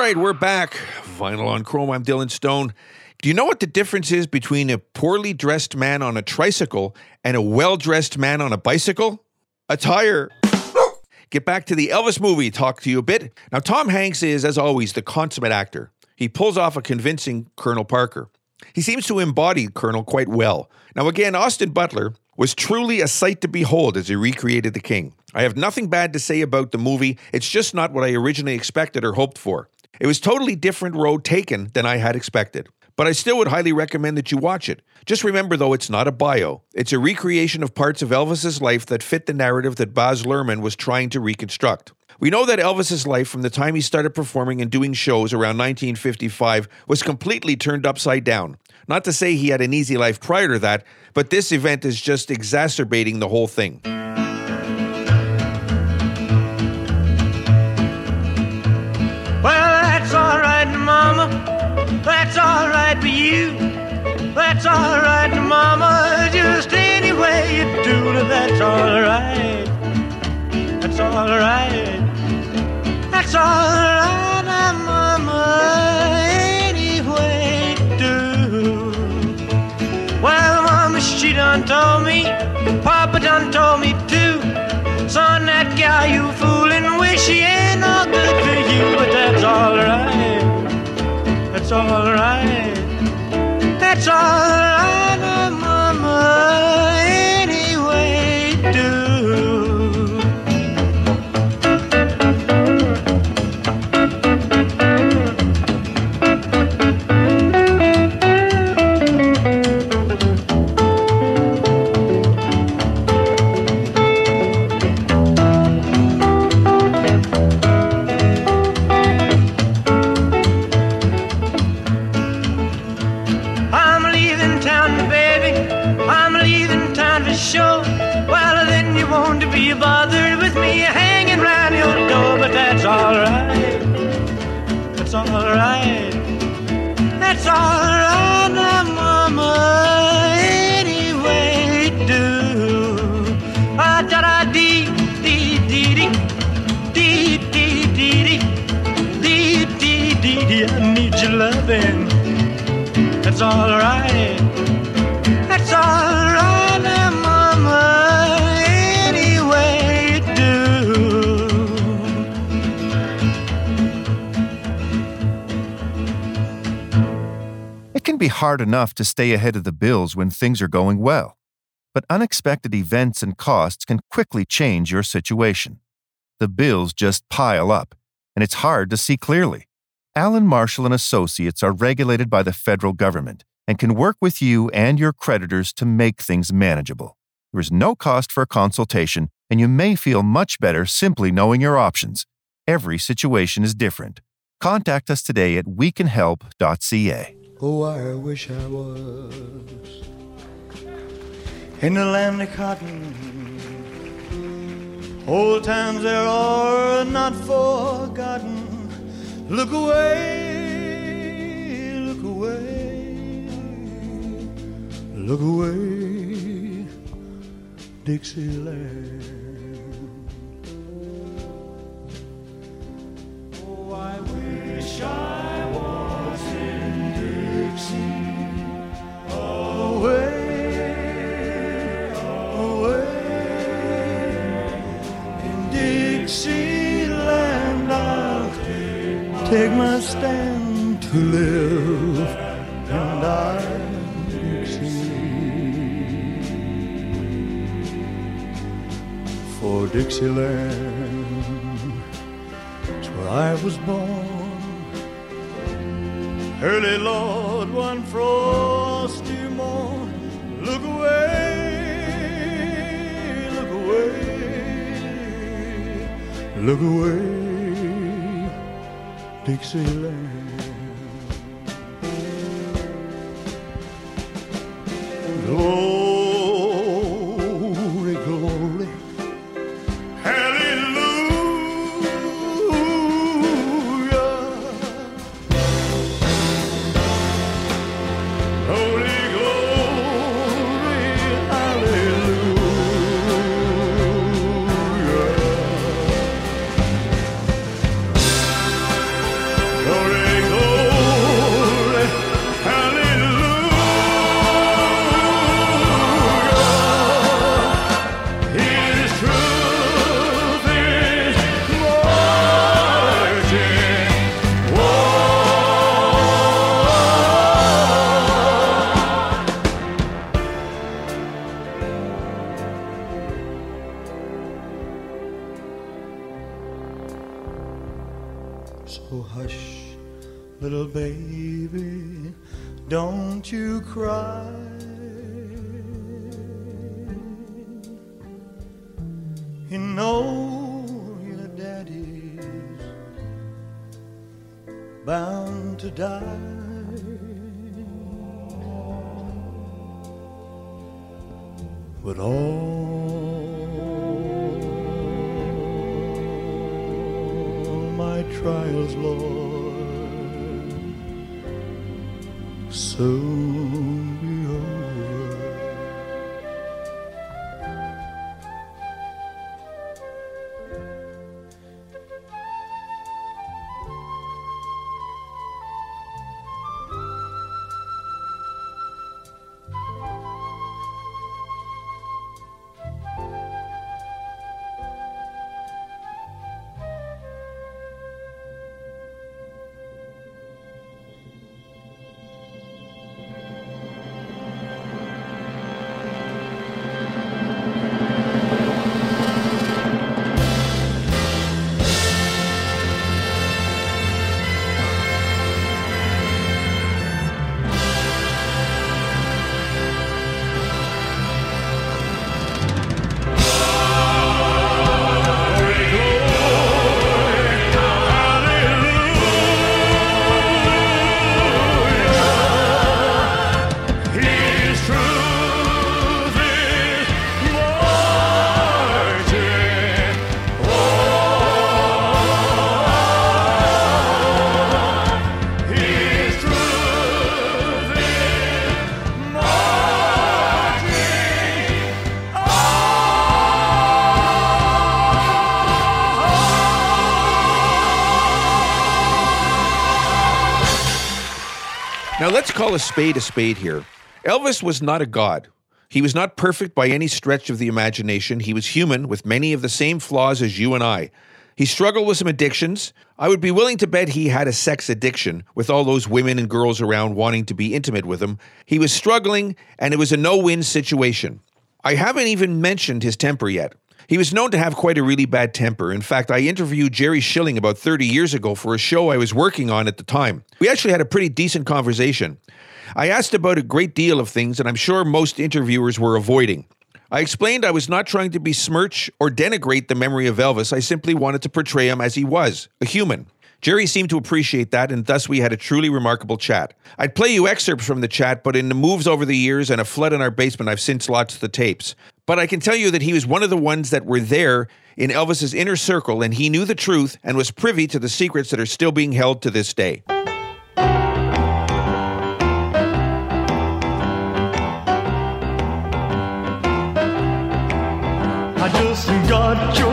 right, we're back. Vinyl on Chrome. I'm Dylan Stone. Do you know what the difference is between a poorly dressed man on a tricycle and a well dressed man on a bicycle? A tire. Get back to the Elvis movie, talk to you a bit. Now, Tom Hanks is, as always, the consummate actor. He pulls off a convincing Colonel Parker. He seems to embody Colonel quite well. Now, again, Austin Butler was truly a sight to behold as he recreated the king. I have nothing bad to say about the movie, it's just not what I originally expected or hoped for. It was totally different road taken than I had expected. But I still would highly recommend that you watch it. Just remember, though, it's not a bio. It's a recreation of parts of Elvis's life that fit the narrative that Baz Luhrmann was trying to reconstruct. We know that Elvis's life from the time he started performing and doing shows around 1955 was completely turned upside down. Not to say he had an easy life prior to that, but this event is just exacerbating the whole thing. That's all right, Mama. Just any way you do it, that's all right. That's all right. That's all right, Mama. Any way do. Well, Mama, she done told me. Papa done told me too. Son, that gal you fooling with, she ain't no good for you, but that's all right. That's all right it's alright. All right. That's all right, Mama. Any way you do. It can be hard enough to stay ahead of the bills when things are going well, but unexpected events and costs can quickly change your situation. The bills just pile up, and it's hard to see clearly. Allen Marshall and Associates are regulated by the federal government and can work with you and your creditors to make things manageable. There is no cost for a consultation, and you may feel much better simply knowing your options. Every situation is different. Contact us today at wecanhelp.ca. Oh, I wish I was in the land of cotton. Old times there are not forgotten. Look away, look away, look away, Dixieland. Oh, I wish I was in Dixie. Away, away in Dixieland. Take my stand to live and die. Dixie. For Dixieland, it's where I was born. Early Lord, one frosty morn. Look away, look away, look away, Dixieland. You know your daddy's bound to die. But all my trials, Lord, soon let's call a spade a spade here. Elvis was not a god. He was not perfect by any stretch of the imagination. He was human with many of the same flaws as you and I. He struggled with some addictions. I would be willing to bet he had a sex addiction with all those women and girls around wanting to be intimate with him. He was struggling, and it was a no win situation. I haven't even mentioned his temper yet. He was known to have quite a really bad temper. In fact, I interviewed Jerry Schilling about 30 years ago for a show I was working on at the time. We actually had a pretty decent conversation. I asked about a great deal of things that I'm sure most interviewers were avoiding. I explained I was not trying to besmirch or denigrate the memory of Elvis. I simply wanted to portray him as he was, a human. Jerry seemed to appreciate that, and thus we had a truly remarkable chat. I'd play you excerpts from the chat, but in the moves over the years and a flood in our basement, I've since lost the tapes. But I can tell you that he was one of the ones that were there in Elvis's inner circle, and he knew the truth and was privy to the secrets that are still being held to this day. I just got your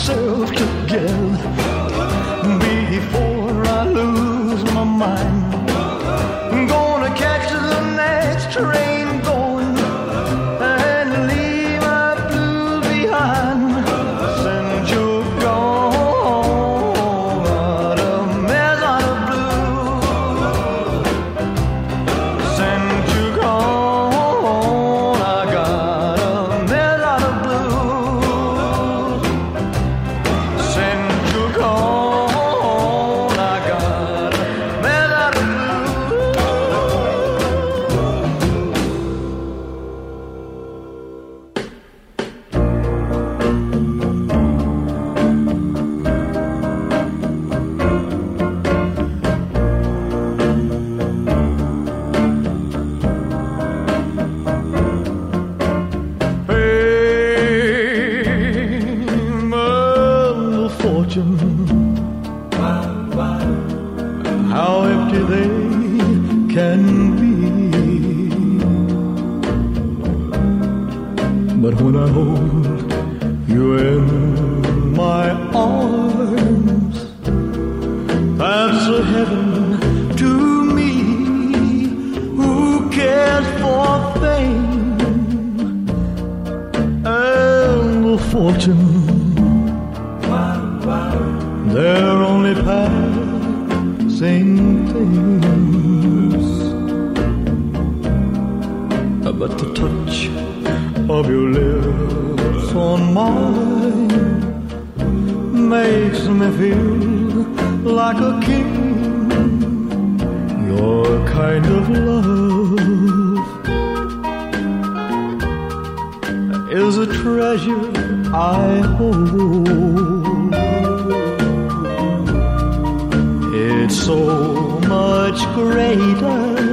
myself together the treasure I hold. It's so much greater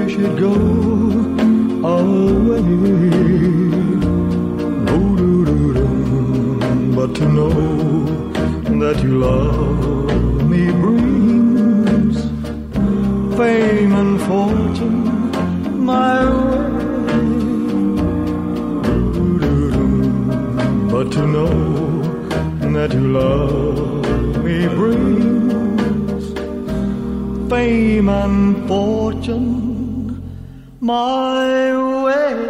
you should go away. But to know that you love me brings fame and fortune my way. But to know that you love me brings fame and fortune my way.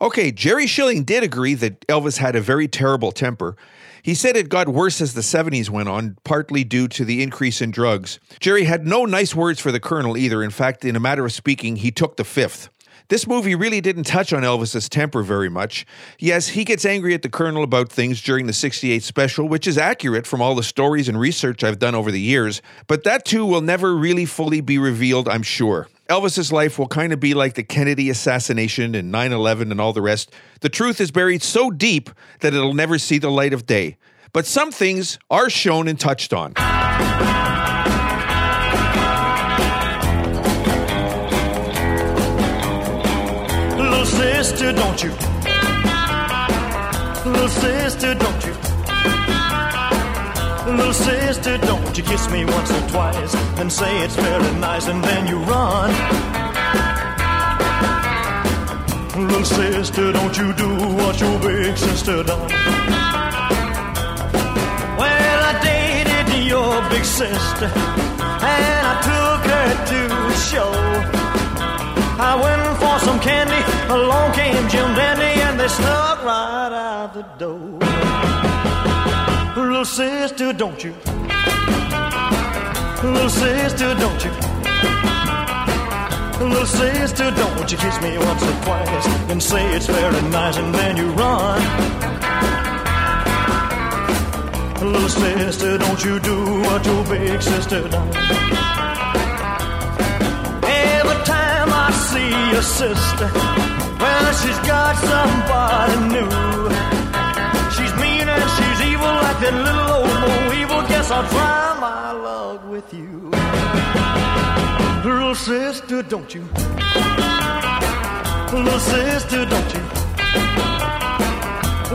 Okay, Jerry Schilling did agree that Elvis had a very terrible temper. He said it got worse as the 70s went on, partly due to the increase in drugs. Jerry had no nice words for the Colonel either. In fact, in a matter of speaking, he took the fifth. This movie really didn't touch on Elvis's temper very much. Yes, he gets angry at the Colonel about things during the 68 special, which is accurate from all the stories and research I've done over the years, but that too will never really fully be revealed, I'm sure. Elvis's life will kind of be like the Kennedy assassination and 9 11 and all the rest. The truth is buried so deep that it'll never see the light of day. But some things are shown and touched on. Little sister, don't you? Little sister, don't you? Little sister, don't you kiss me once or twice and say it's very nice and then you run. Little sister, don't you do what your big sister done. Well, I dated your big sister and I took her to a show. I went for some candy, along came Jim Dandy, and they snuck right out the door. Little sister, don't you? Little sister, don't you? Little sister, don't you kiss me once or twice and say it's very nice and then you run. Little sister, don't you do what your big sister done. Every time I see your sister, well, she's got somebody new. Like that little old boll weevil. Guess I'll try my luck with you. Little sister, don't you? Little sister, don't you?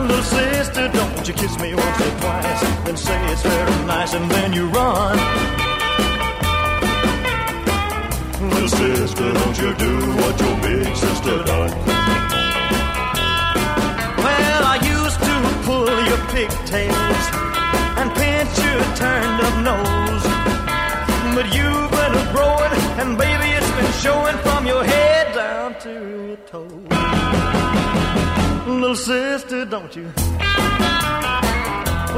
Little sister, don't you kiss me once or twice, then say it's very nice, and then you run. Little sister, don't you do what your big sister done? Well, I used to pull your and your turned up nose. But you've been a growing, and baby, it's been showing from your head down to your toes. Little sister, don't you?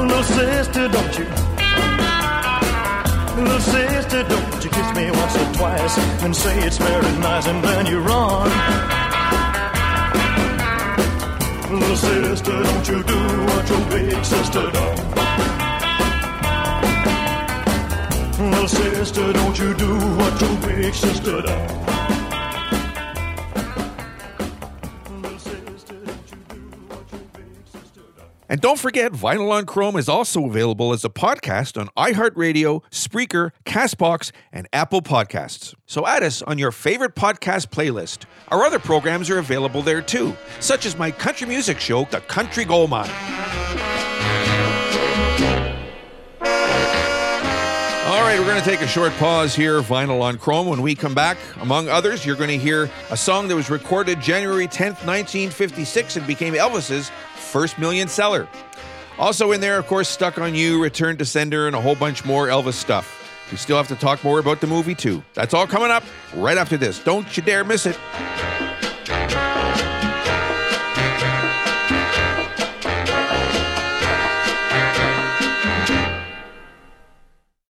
Little sister, don't you? Little sister, don't you kiss me once or twice and say it's very nice, and then you run. Little sister, don't you do what your big sister done? Little sister, don't you do what your big sister done? Little sister, don't you do what your big sister done? And don't forget, Vinyl on Chrome is also available as a podcast on iHeartRadio, Spreaker, Castbox, and Apple Podcasts. So add us on your favorite podcast playlist. Our other programs are available there too, such as my country music show, The Country Gold going to take a short pause here, Vinyl on Chrome. When we come back, among others, you're going to hear a song that was recorded January 10th, 1956, and became Elvis's first million seller. Also in there, of course, Stuck on You, Return to Sender, and a whole bunch more Elvis stuff. We still have to talk more about the movie, too. That's all coming up right after this. Don't you dare miss it.